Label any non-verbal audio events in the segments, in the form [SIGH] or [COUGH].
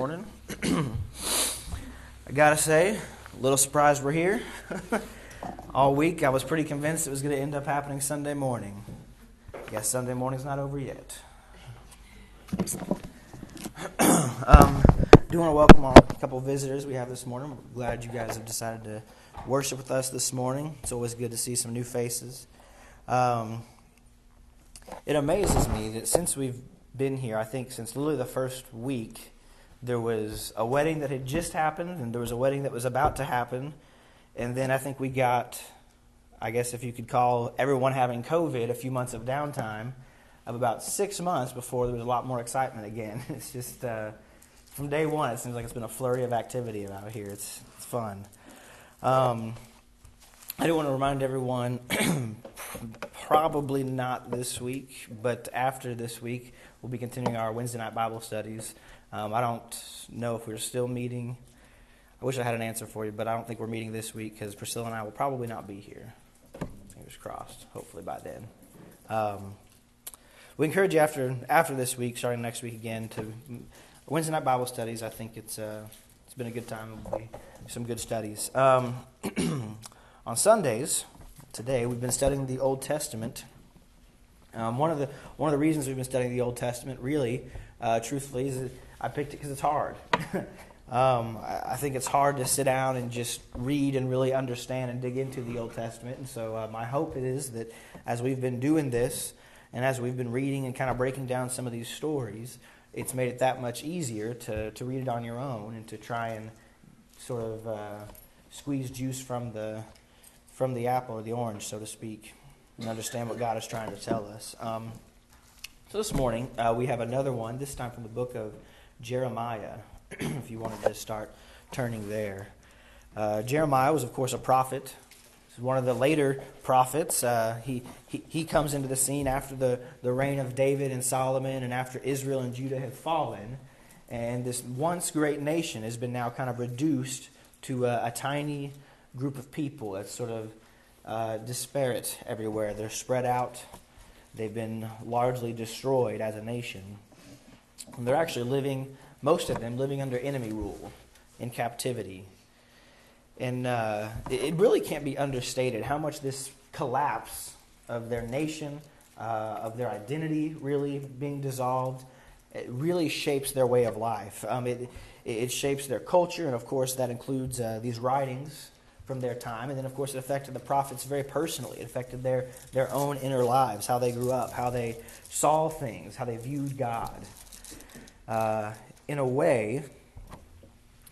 Morning. I gotta say, a little surprised we're here. [LAUGHS] All week, I was pretty convinced it was going to end up happening Sunday morning. Guess Sunday morning's not over yet. [CLEARS THROAT] um, do want to welcome a couple visitors we have this morning. We're glad you guys have decided to worship with us this morning. It's always good to see some new faces. Um, it amazes me that since we've been here, I think since literally the first week, there was a wedding that had just happened, and there was a wedding that was about to happen. And then I think we got, I guess if you could call everyone having COVID, a few months of downtime of about six months before there was a lot more excitement again. [LAUGHS] It's just, uh, from day one, it seems like it's been a flurry of activity out here. It's, it's fun. Um, I do want to remind everyone [CLEARS THROAT] probably not this week, but after this week, we'll be continuing our Wednesday night Bible studies. Um, I don't know if we're still meeting. I wish I had an answer for you, but I don't think we're meeting this week because Priscilla and I will probably not be here. Fingers crossed. Hopefully by then. Um, we encourage you after after this week, starting next week again, to Wednesday night Bible studies. I think it's uh, it's been a good time. Some good studies. Um, [CLEARS THROAT] on Sundays, today we've been studying the Old Testament. Um, one of the one of the reasons we've been studying the Old Testament, really, uh, truthfully, is I picked it because it's hard. [LAUGHS] um, I, I, think it's hard to sit down and just read and really understand and dig into the Old Testament. And so uh, my hope is that as we've been doing this and as we've been reading and kind of breaking down some of these stories, it's made it that much easier to, to read it on your own and to try and sort of uh, squeeze juice from the from the apple or the orange, so to speak, and understand what God is trying to tell us. Um, so this morning uh, we have another one, this time from the book of Jeremiah, [CLEARS THROAT] if you wanted to start turning there. Uh, Jeremiah was, of course, a prophet. He's one of the later prophets. Uh, he, he, he comes into the scene after the, the reign of David and Solomon and after Israel and Judah have fallen. And this once great nation has been now kind of reduced to a, a tiny group of people that's sort of uh, disparate everywhere. They're spread out, they've been largely destroyed as a nation. And they're actually living, most of them, living under enemy rule in captivity. And uh, it really can't be understated how much this collapse of their nation, uh, of their identity really being dissolved, it really shapes their way of life. Um, it, it shapes their culture, and of course, that includes uh, these writings from their time. And then, of course, it affected the prophets very personally. It affected their, their own inner lives, how they grew up, how they saw things, how they viewed God uh, in a way,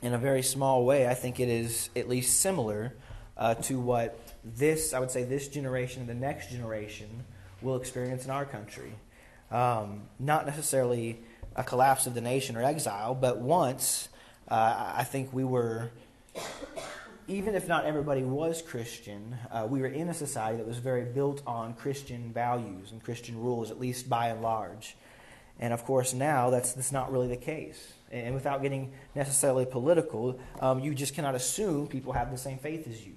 in a very small way, I think it is at least similar uh, to what this, I would say, this generation, and the next generation, will experience in our country. Um, not necessarily a collapse of the nation or exile, but once uh, I think we were, even if not everybody was Christian, uh, we were in a society that was very built on Christian values and Christian rules, at least by and large. And of course, now that's, that's not really the case. And without getting necessarily political, um, you just cannot assume people have the same faith as you.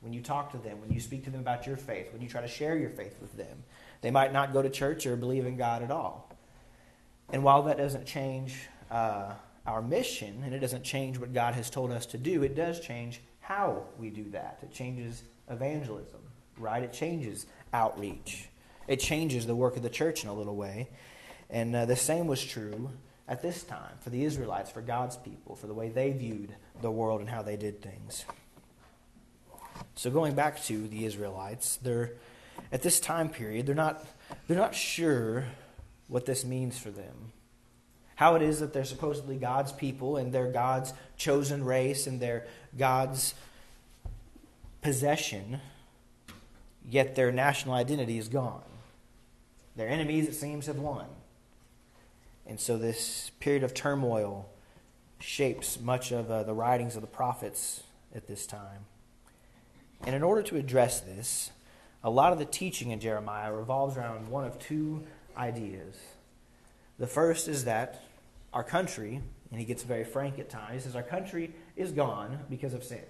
When you talk to them, when you speak to them about your faith, when you try to share your faith with them, they might not go to church or believe in God at all. And while that doesn't change uh, our mission and it doesn't change what God has told us to do, it does change how we do that. It changes evangelism, right? It changes outreach. It changes the work of the church in a little way. And uh, the same was true at this time for the Israelites, for God's people, for the way they viewed the world and how they did things. So going back to the Israelites, they're at this time period, they're not they're not sure what this means for them. How it is that they're supposedly God's people and they're God's chosen race and they're God's possession, yet their national identity is gone. Their enemies, it seems, have won. And so this period of turmoil shapes much of uh, the writings of the prophets at this time. And in order to address this, a lot of the teaching in Jeremiah revolves around one of two ideas. The first is that our country, and he gets very frank at times, he says, Our country is gone because of sin.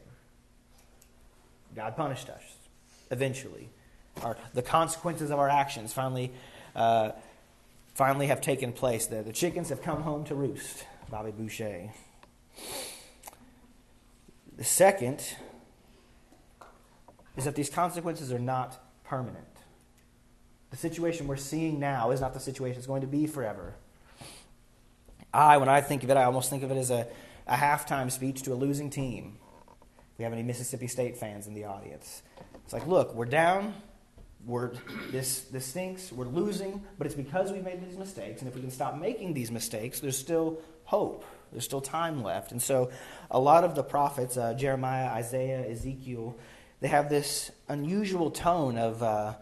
God punished us eventually. Our, the consequences of our actions finally uh, finally have taken place. The, the chickens have come home to roost. Bobby Boucher. The second is that these consequences are not permanent. The situation we're seeing now is not the situation it's going to be forever. I, when I think of it, I almost think of it as a, a halftime speech to a losing team. If we have any Mississippi State fans in the audience, it's like, look, we're down. We're, this, this stinks. We're losing, but it's because we've made these mistakes. And if we can stop making these mistakes, there's still hope. There's still time left. And so, a lot of the prophets, uh, Jeremiah, Isaiah, Ezekiel, they have this unusual tone of, uh,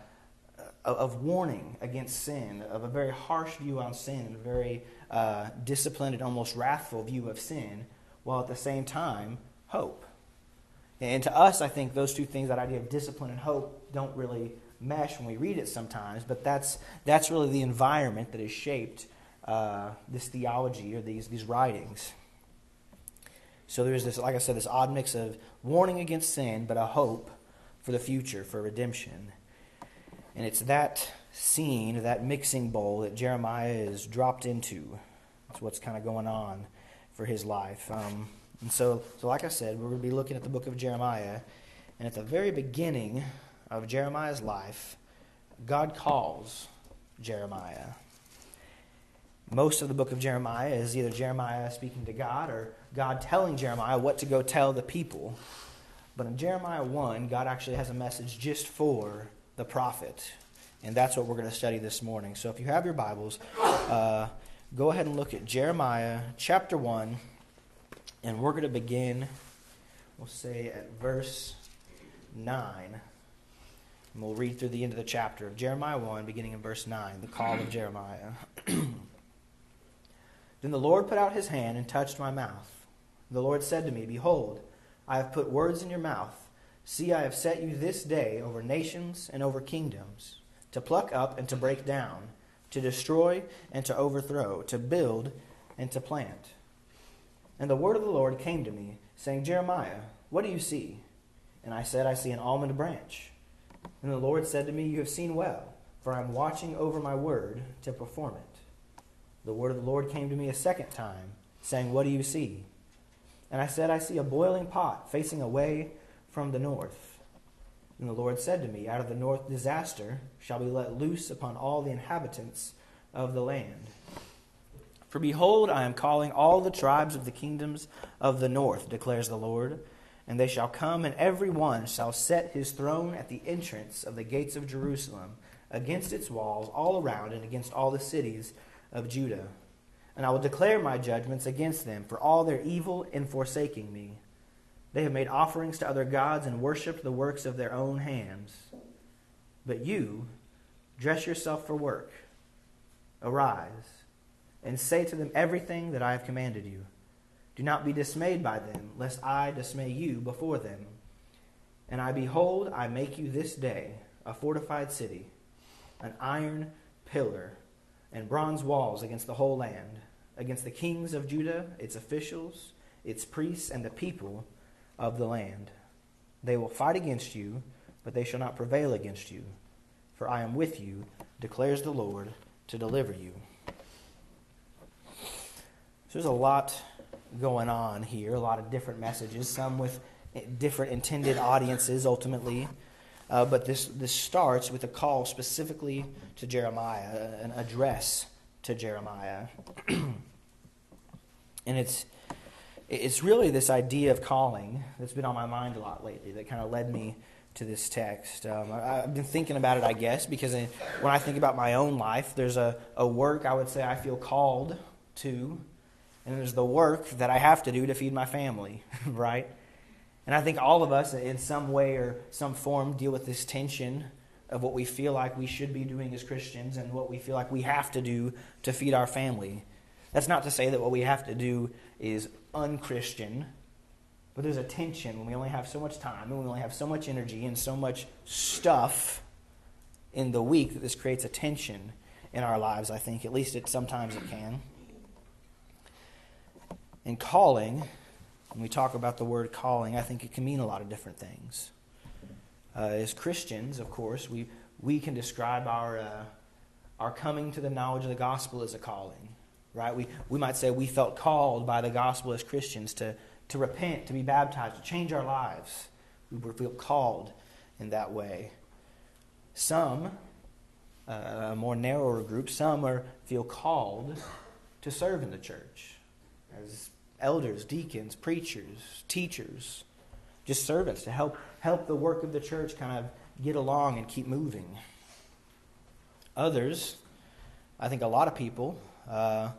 of warning against sin, of a very harsh view on sin, a very uh, disciplined and almost wrathful view of sin, while at the same time, hope. And to us, I think those two things, that idea of discipline and hope, don't really mesh when we read it sometimes, but that's, that's really the environment that has shaped uh, this theology or these, these writings. So there's this, like I said, this odd mix of warning against sin, but a hope for the future, for redemption. And it's that scene, that mixing bowl that Jeremiah is dropped into. That's what's kind of going on for his life. Um, and so, so, like I said, we're going to be looking at the book of Jeremiah. And at the very beginning of Jeremiah's life, God calls Jeremiah. Most of the book of Jeremiah is either Jeremiah speaking to God or God telling Jeremiah what to go tell the people. But in Jeremiah 1, God actually has a message just for the prophet. And that's what we're going to study this morning. So if you have your Bibles, uh, go ahead and look at Jeremiah chapter 1. And we're going to begin, we'll say, at verse 9. And we'll read through the end of the chapter of Jeremiah 1, beginning in verse 9, the call of mm-hmm. Jeremiah. [CLEARS THROAT] then the Lord put out his hand and touched my mouth. The Lord said to me, Behold, I have put words in your mouth. See, I have set you this day over nations and over kingdoms, to pluck up and to break down, to destroy and to overthrow, to build and to plant. And the word of the Lord came to me, saying, Jeremiah, what do you see? And I said, I see an almond branch. And the Lord said to me, You have seen well, for I am watching over my word to perform it. The word of the Lord came to me a second time, saying, What do you see? And I said, I see a boiling pot facing away from the north. And the Lord said to me, Out of the north disaster shall be let loose upon all the inhabitants of the land. For behold, I am calling all the tribes of the kingdoms of the north, declares the Lord. And they shall come, and every one shall set his throne at the entrance of the gates of Jerusalem, against its walls all around, and against all the cities of Judah and I will declare my judgments against them for all their evil in forsaking me. They have made offerings to other gods and worshipped the works of their own hands. But you, dress yourself for work. Arise, and say to them everything that I have commanded you. Do not be dismayed by them, lest I dismay you before them. And I behold, I make you this day a fortified city, an iron pillar and bronze walls against the whole land, against the kings of Judah, its officials, its priests, and the people of the land. They will fight against you, but they shall not prevail against you. For I am with you, declares the Lord, to deliver you. So there's a lot going on here, a lot of different messages, some with different intended audiences ultimately. Uh, but this, this starts with a call specifically to Jeremiah, an address to Jeremiah. [CLEARS THROAT] and it's, it's really this idea of calling that's been on my mind a lot lately that kind of led me to this text. Um, I, have been thinking about it, I guess, because when I think about my own life, there's a, a work I would say I feel called to, and there's the work that I have to do to feed my family, [LAUGHS] right? And I think all of us, in some way or some form, deal with this tension of what we feel like we should be doing as Christians and what we feel like we have to do to feed our family. That's not to say that what we have to do is unchristian, but there's a tension when we only have so much time and we only have so much energy and so much stuff in the week that this creates a tension in our lives, I think. At least it sometimes it can. And calling when we talk about the word calling, I think it can mean a lot of different things. Uh, as Christians, of course, we, we can describe our, uh, our coming to the knowledge of the gospel as a calling. right? We, we might say we felt called by the gospel as Christians to, to repent, to be baptized, to change our lives. We feel called in that way. Some, uh, a more narrower group, some are, feel called to serve in the church as elders, deacons, preachers, teachers, just servants to help help the work of the church kind of get along and keep moving. Others, I think a lot of people uh,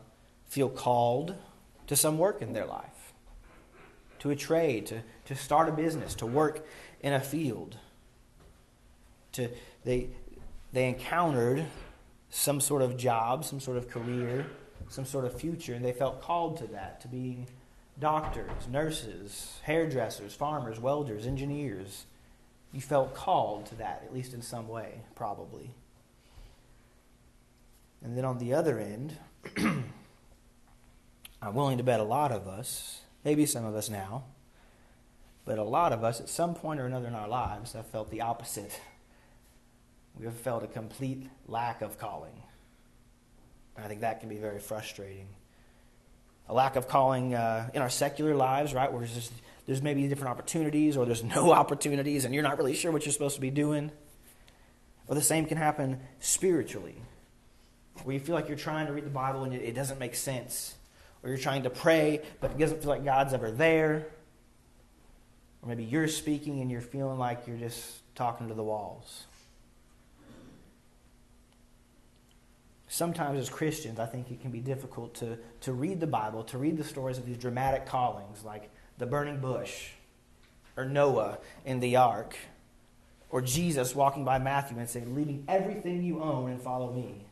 feel called to some work in their life, to a trade, to, to start a business, to work in a field. To, they, they encountered some sort of job, some sort of career, some sort of future, and they felt called to that, to being doctors, nurses, hairdressers, farmers, welders, engineers. You felt called to that, at least in some way, probably. And then on the other end, [CLEARS THROAT] I'm willing to bet a lot of us, maybe some of us now, but a lot of us at some point or another in our lives have felt the opposite. We have felt a complete lack of calling. And I think that can be very frustrating. A lack of calling uh, in our secular lives, right, where there's, just, there's maybe different opportunities or there's [LAUGHS] no opportunities and you're not really sure what you're supposed to be doing. Or the same can happen spiritually, where you feel like you're trying to read the Bible and it, it doesn't make sense. Or you're trying to pray, but it doesn't feel like God's ever there. Or maybe you're speaking and you're feeling like you're just talking to the walls. Sometimes as Christians, I think it can be difficult to, to read the Bible, to read the stories of these dramatic callings like the burning bush, or Noah in the ark, or Jesus walking by Matthew and saying, Leaving everything you own and follow me.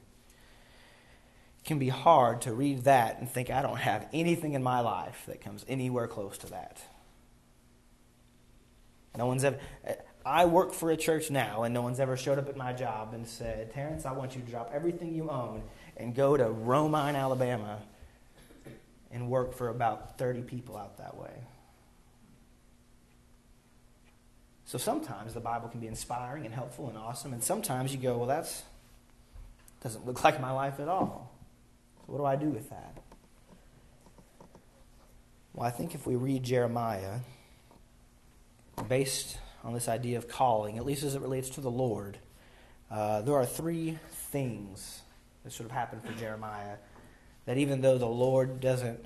It can be hard to read that and think, I don't have anything in my life that comes anywhere close to that. No one's ever. I work for a church now, and no one's ever showed up at my job and said, Terrence, I want you to drop everything you own and go to Romine, Alabama, and work for about 30 people out that way. So sometimes the Bible can be inspiring and helpful and awesome, and sometimes you go, well, that's doesn't look [LAUGHS] like my life at all. So what do I do with that? Well, I think if we read Jeremiah, based on this idea of calling, at least as it relates to the Lord, uh, there are three things that sort of happen for Jeremiah. That even though the Lord doesn't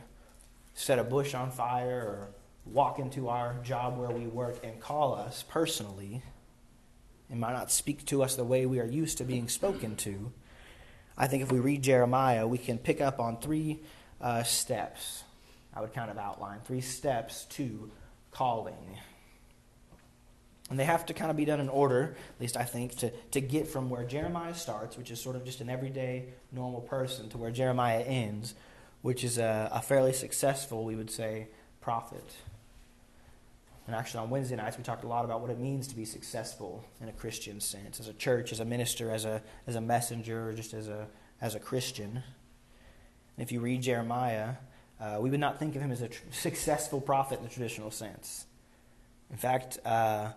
set a bush on fire or walk into our job where we work and call us personally, and might not speak to us the way we are used to being spoken to, I think if we read Jeremiah, we can pick up on three uh, steps. I would kind of outline three steps to calling. And they have to kind of be done in order, at least I think, to, to get from where Jeremiah starts, which is sort of just an everyday, normal person, to where Jeremiah ends, which is a, a fairly successful, we would say, prophet. And actually, on Wednesday nights, we talked a lot about what it means to be successful in a Christian sense, as a church, as a minister, as a, as a messenger, or just as a, as a Christian. And if you read Jeremiah, uh, we would not think of him as a tr- successful prophet in the traditional sense. In fact, uh,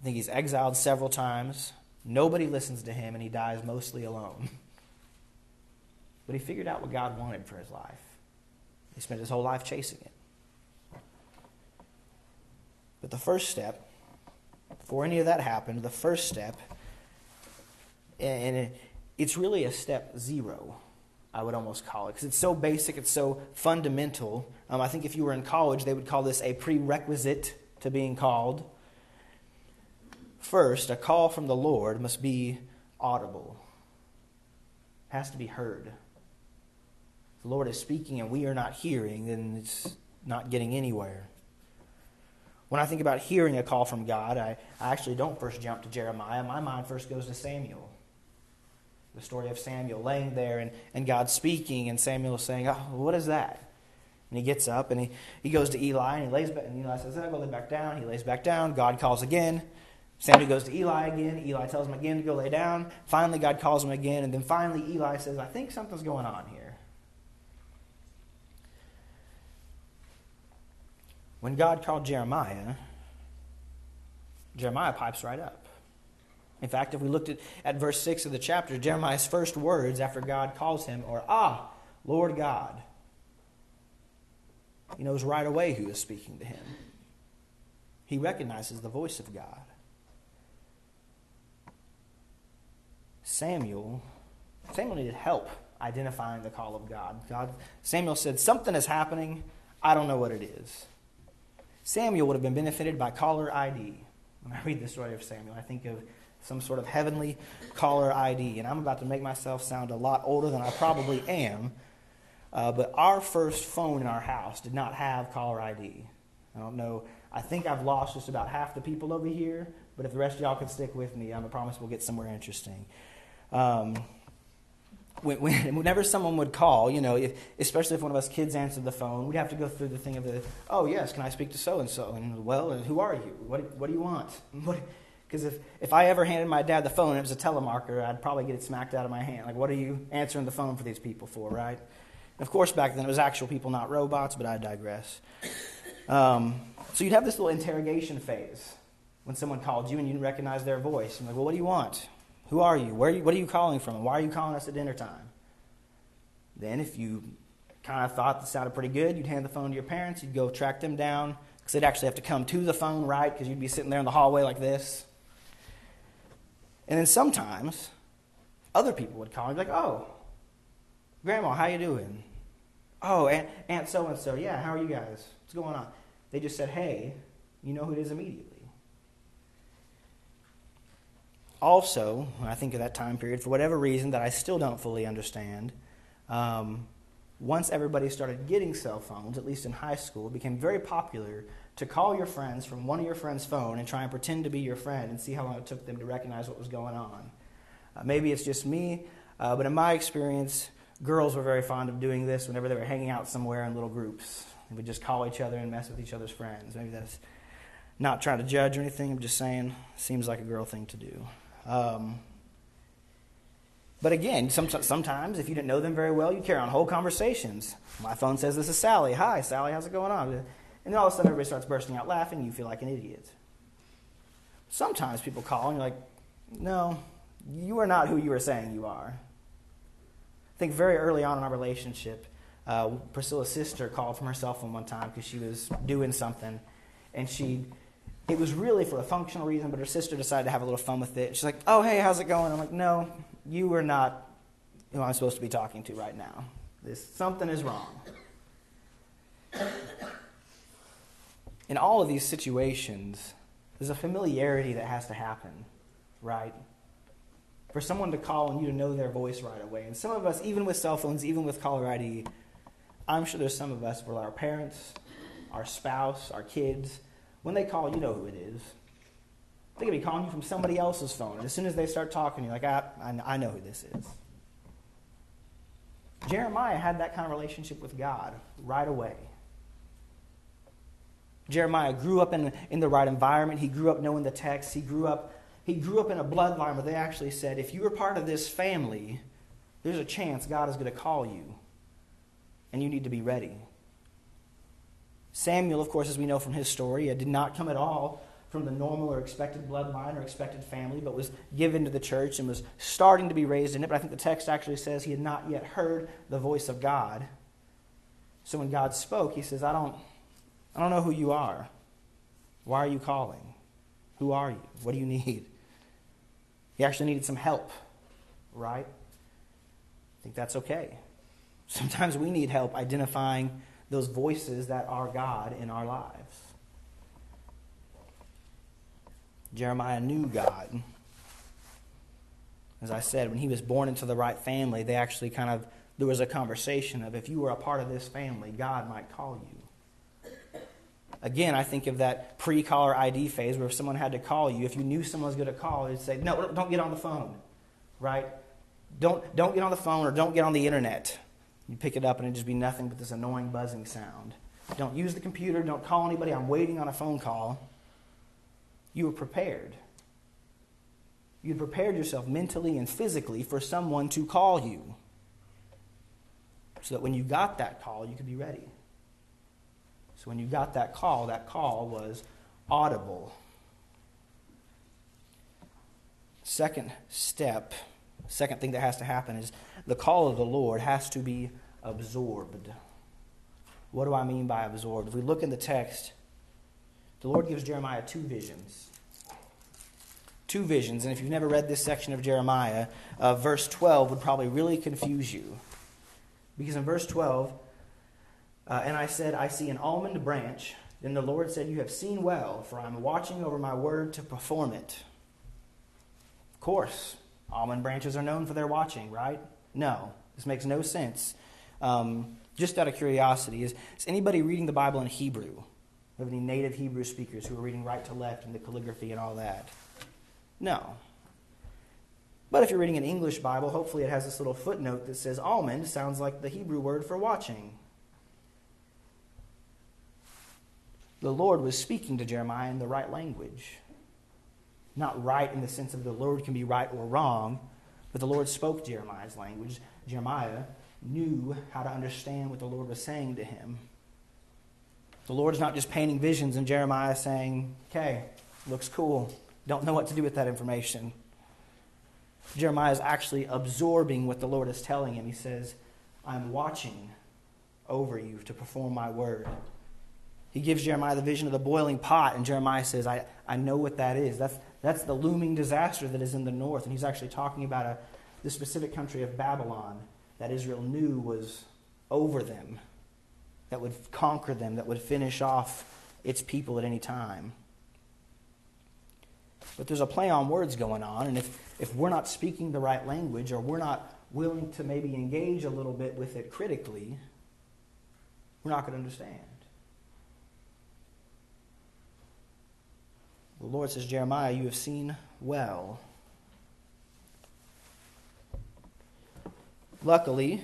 I think he's exiled several times. Nobody listens to him, and he dies mostly alone. [LAUGHS] But he figured out what God wanted for his life. He spent his whole life chasing it. But the first step, before any of that happened, the first step, and it's really a step zero, I would almost call it, because it's so basic, it's so fundamental. Um, I think if you were in college, they would call this a prerequisite to being called. First, a call from the Lord must be audible, it has to be heard. If the Lord is speaking and we are not hearing, then it's not getting anywhere. When I think about hearing a call from God, I, I actually don't first jump to Jeremiah. My mind first goes to Samuel. The story of Samuel laying there and, and God speaking, and Samuel saying, Oh, what is that? And he gets up and he, he goes to Eli and he lays back, and Eli says, I'll go lay back down. He lays back down. God calls again. Samuel goes to Eli again. Eli tells him again to go lay down. Finally, God calls him again. And then finally, Eli says, I think something's going on here. When God called Jeremiah, Jeremiah pipes right up. In fact, if we looked at, at verse 6 of the chapter, Jeremiah's first words after God calls him are, Ah, Lord God. He knows right away who is speaking to him. He recognizes the voice of God. Samuel, Samuel needed help identifying the call of God. God Samuel said, Something is happening. I don't know what it is. Samuel would have been benefited by caller ID. When I read the story of Samuel, I think of some sort of heavenly caller ID. And I'm about to make myself sound a lot older than I probably am. Uh, but our first phone in our house did not have caller ID. I don't know. I think I've lost just about half the people over here, but if the rest of y'all can stick with me, I promise we'll get somewhere interesting. Um, when, [LAUGHS] whenever someone would call, you know, if, especially if one of us kids answered the phone, we'd have to go through the thing of the, oh, yes, can I speak to so and so? And, well, who are you? What, what do you want? [LAUGHS] Because if, if I ever handed my dad the phone and it was a telemarketer, I'd probably get it smacked out of my hand. Like, what are you answering the phone for these people for, right? Of course, back then it was actual people, not robots, but I digress. Um, so you'd have this little interrogation phase when someone called you and you didn't recognize their voice. I'm like, well, what do you want? Who are you? Where are you? What are you calling from? Why are you calling us at dinner time? Then, if you kind of thought that sounded pretty good, you'd hand the phone to your parents. You'd go track them down because they'd actually have to come to the phone, right? Because you'd be sitting there in the hallway like this. And then sometimes other people would call and be like, "Oh, Grandma, how you doing? Oh, Aunt, Aunt so and so. Yeah, how are you guys? What's going on? They just said, hey, you know who it is immediately. Also, when I think of that time period, for whatever reason that I still don't fully understand, um, once everybody started getting cell phones, at least in high school, it became very popular to call your friends from one of your friends' phone and try and pretend to be your friend and see how long it took them to recognize what was going on. Uh, maybe it's just me, uh, but in my experience, girls were very fond of doing this whenever they were hanging out somewhere in little groups. They would just call each other and mess with each other's friends. Maybe that's not trying to judge or anything. I'm just saying, seems like a girl thing to do. Um, but again, sometimes if you didn't know them very well, you carry on whole conversations. My phone says this is Sally. Hi, Sally, how's it going on? And then all of a sudden everybody starts bursting out laughing. You feel like an idiot. Sometimes people call and you're like, no, you are not who you are saying you are. I think very early on in our relationship, uh, Priscilla's sister called from her cell phone one time because she was doing something, and she, it was really for a functional reason, but her sister decided to have a little fun with it. She's like, "Oh, hey, how's it going?" I'm like, "No, you are not who I'm supposed to be talking to right now. This something is wrong." In all of these situations, there's a familiarity that has to happen, right? for someone to call and you to know their voice right away. And some of us, even with cell phones, even with caller ID, I'm sure there's some of us where our parents, our spouse, our kids, when they call, you know who it is. They could be calling you from somebody else's phone. And as soon as they start talking, you're like, ah, I, I know who this is. Jeremiah had that kind of relationship with God right away. Jeremiah grew up in, in the right environment. He grew up knowing the text. He grew up he grew up in a bloodline where they actually said, if you are part of this family, there's a chance God is going to call you, and you need to be ready. Samuel, of course, as we know from his story, uh, did not come at all from the normal or expected bloodline or expected family, but was given to the church and was starting to be raised in it. But I think the text actually says he had not yet heard the voice of God. So when God spoke, he says, I don't, I don't know who you are. Why are you calling? Who are you? What do you need? He actually needed some help, right? I think that's okay. Sometimes we need help identifying those voices that are God in our lives. Jeremiah knew God. As I said, when he was born into the right family, they actually kind of, there was a conversation of if you were a part of this family, God might call you. Again, I think of that pre caller ID phase where if someone had to call you, if you knew someone was going to call, you'd say, No, don't get on the phone, right? Don't, don't get on the phone or don't get on the internet. You pick it up and it'd just be nothing but this annoying buzzing sound. Don't use the computer. Don't call anybody. I'm waiting on a phone call. You were prepared. You prepared yourself mentally and physically for someone to call you so that when you got that call, you could be ready. So when you got that call, that call was audible. Second step, second thing that has to happen is the call of the Lord has to be absorbed. What do I mean by absorbed? If we look in the text, the Lord gives Jeremiah two visions. Two visions. And if you've never read this section of Jeremiah, uh, verse 12 would probably really confuse you. Because in verse 12, uh, and I said, I see an almond branch. Then the Lord said, You have seen well, for I am watching over my word to perform it. Of course, almond branches are known for their watching, right? No, this makes no sense. Um, just out of curiosity, is, is anybody reading the Bible in Hebrew? Have any native Hebrew speakers who are reading right to left and the calligraphy and all that? No. But if you're reading an English Bible, hopefully it has this little footnote that says almond sounds like the Hebrew word for watching. The Lord was speaking to Jeremiah in the right language. Not right in the sense of the Lord can be right or wrong, but the Lord spoke Jeremiah's language. Jeremiah knew how to understand what the Lord was saying to him. The Lord's not just painting visions and Jeremiah saying, okay, looks cool. Don't know what to do with that information. Jeremiah is actually absorbing what the Lord is telling him. He says, I'm watching over you to perform my word. He gives Jeremiah the vision of the boiling pot, and Jeremiah says, I, I know what that is. That's, that's the looming disaster that is in the north. And he's actually talking about a, the specific country of Babylon that Israel knew was over them, that would conquer them, that would finish off its people at any time. But there's a play on words going on, and if, if we're not speaking the right language or we're not willing to maybe engage a little bit with it critically, we're not going to understand. The Lord says, Jeremiah, you have seen well. Luckily,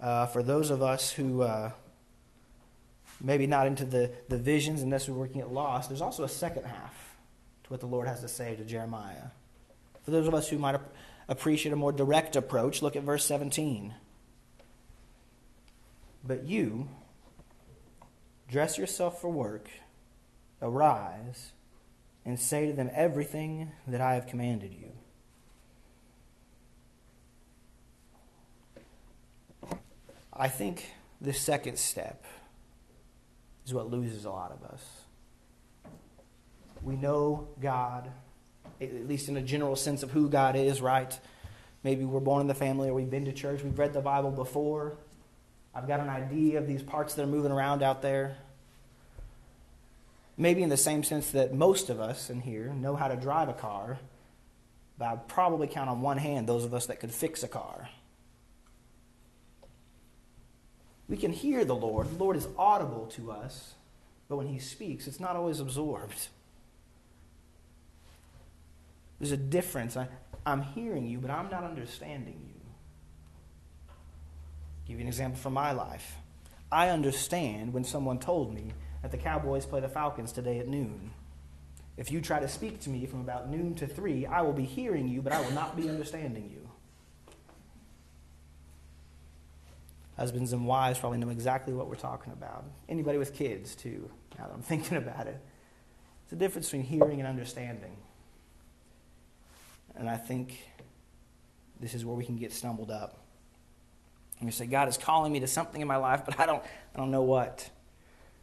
uh, for those of us who uh, maybe not into the, the visions unless we're working at loss, there's also a second half to what the Lord has to say to Jeremiah. For those of us who might appreciate a more direct approach, look at verse 17. But you, dress yourself for work, arise, and say to them everything that I have commanded you. I think the second step is what loses a lot of us. We know God, at least in a general sense of who God is, right? Maybe we're born in the family or we've been to church, we've read the Bible before. I've got an idea of these parts that are moving around out there. Maybe in the same sense that most of us in here know how to drive a car, but I'd probably count on one hand those of us that could fix a car. We can hear the Lord. The Lord is audible to us, but when He speaks, it's not always absorbed. There's a difference. I, am hearing you, but I'm not understanding you. I'll give you an example from my life. I understand when someone told me that the Cowboys play the Falcons today at noon. If you try to speak to me from about noon to 3, I will be hearing you, but I will not be understanding you. Husbands and wives probably know exactly what we're talking about. Anybody with kids, too, now that I'm [LAUGHS] thinking about it. It's the difference between hearing and understanding. And I think this is where we can get stumbled up. And you say, God is calling me to something in my life, but I don't, I don't know what.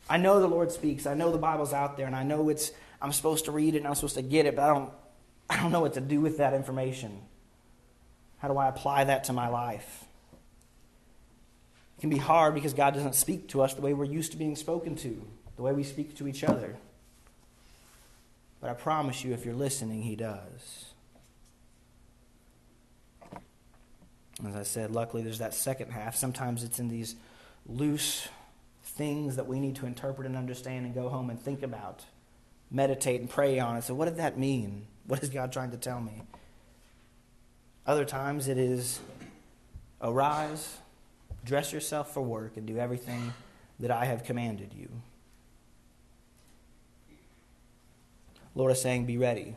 I know the Lord speaks. I know the Bible's out there, and I know it's I'm supposed to read it and I'm supposed to get it, but I don't I don't know what to do with that information. How do I apply that to my life? It can be hard because God doesn't speak to us the way we're used to being spoken to, the way we speak to each other. But I promise you, if you're listening, He does. As I said, luckily there's that second half. Sometimes it's in these loose things that we need to interpret and understand and go home and think about, meditate and pray on. So, what did that mean? What is God trying to tell me? Other times it is arise, dress yourself for work, and do everything that I have commanded you. Lord is saying, Be ready.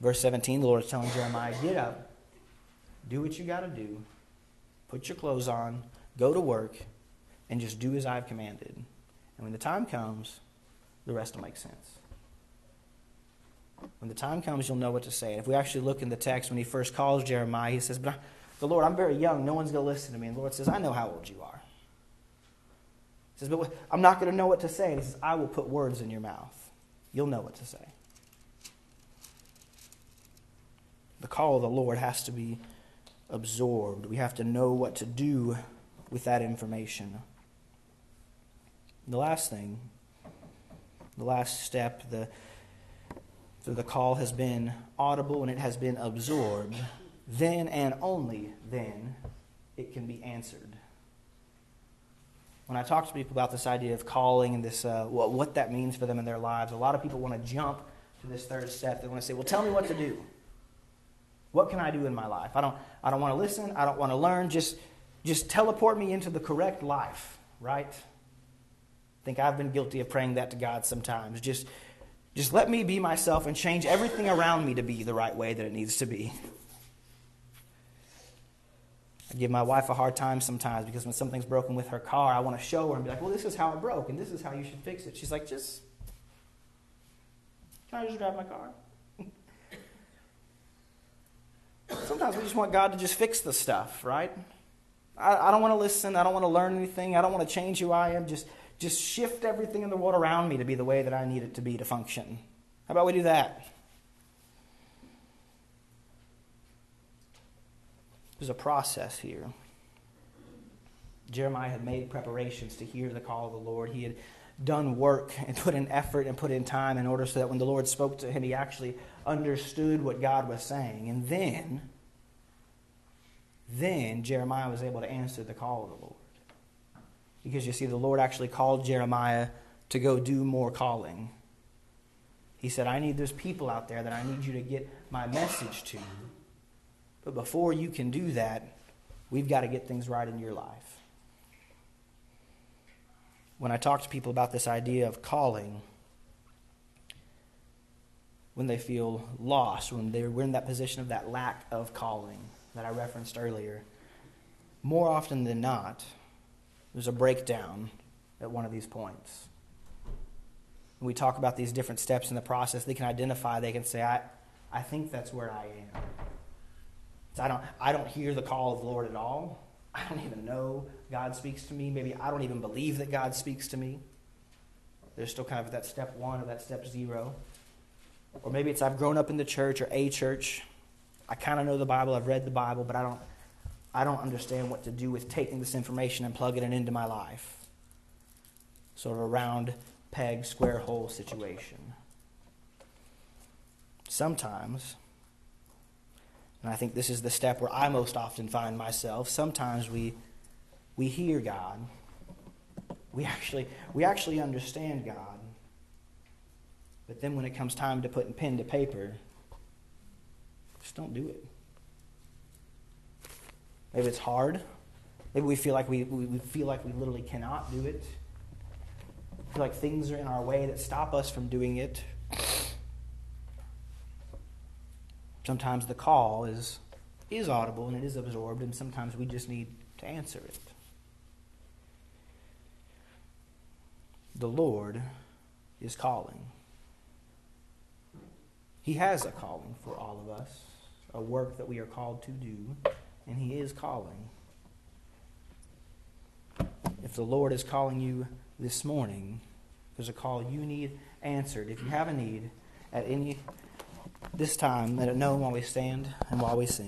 Verse 17, the Lord is telling Jeremiah, Get up, do what you got to do, put your clothes on, go to work, and just do as I've commanded. And when the time comes, the rest will make sense. When the time comes, you'll know what to say. And if we actually look in the text, when he first calls Jeremiah, he says, But the Lord, I'm very young. No one's going to listen to me. And the Lord says, I know how old you are. He says, But I'm not going to know what to say. And he says, I will put words in your mouth. You'll know what to say. The call of the Lord has to be absorbed. We have to know what to do with that information. The last thing, the last step, the, the call has been audible and it has been absorbed. Then and only then it can be answered. When I talk to people about this idea of calling and this, uh, what, what that means for them in their lives, a lot of people want to jump to this third step. They want to say, well, tell me what to do. What can I do in my life? I don't, I don't want to listen. I don't want to learn. Just, just teleport me into the correct life, right? Think I've been guilty of praying that to God sometimes. Just, just let me be myself and change everything around me to be the right way that it needs to be. I give my wife a hard time sometimes because when something's broken with her car, I want to show her and be like, well, this is how it broke and this is how you should fix it. She's like, just, can I just drive my car? [LAUGHS] Sometimes we just want God to just fix the stuff, right? I, I don't want to listen. I don't want to learn anything. I don't want to change who I am. Just, just shift everything in the world around me to be the way that I need it to be to function. How about we do that? There's a process here. Jeremiah had made preparations to hear the call of the Lord. He had done work and put in effort and put in time in order so that when the Lord spoke to him, he actually understood what God was saying. And then, then Jeremiah was able to answer the call of the Lord. Because you see, the Lord actually called Jeremiah to go do more calling. He said, I need those people out there that I need you to get my message to. But before you can do that, we've got to get things right in your life. When I talk to people about this idea of calling, when they feel lost, when they're in that position of that lack of calling that I referenced earlier, more often than not, there's a breakdown at one of these points. When we talk about these different steps in the process, they can identify, they can say, I, I think that's where I am. So I don't, I don't hear the call of the Lord at all. I don't even know God speaks to me. Maybe I don't even believe that God speaks to me. There's still kind of that step one or that step zero. Or maybe it's I've grown up in the church or a church. I kind of know the Bible. I've read the Bible, but I don't, I don't understand what to do with taking this information and plugging it into my life. Sort of a round peg, square hole situation. Sometimes and I think this is the step where I most often find myself. Sometimes we, we hear God. We actually, we actually understand God. But then when it comes time to put pen to paper, just don't do it. Maybe it's hard. Maybe we feel like we, we feel like we literally cannot do it. feel like things are in our way that stop us from doing it. Sometimes the call is, is audible and it is absorbed, and sometimes we just need to answer it. The Lord is calling. He has a calling for all of us, a work that we are called to do, and He is calling. If the Lord is calling you this morning, there's a call you need answered. If you have a need at any this time, let it known while we stand and while we sing.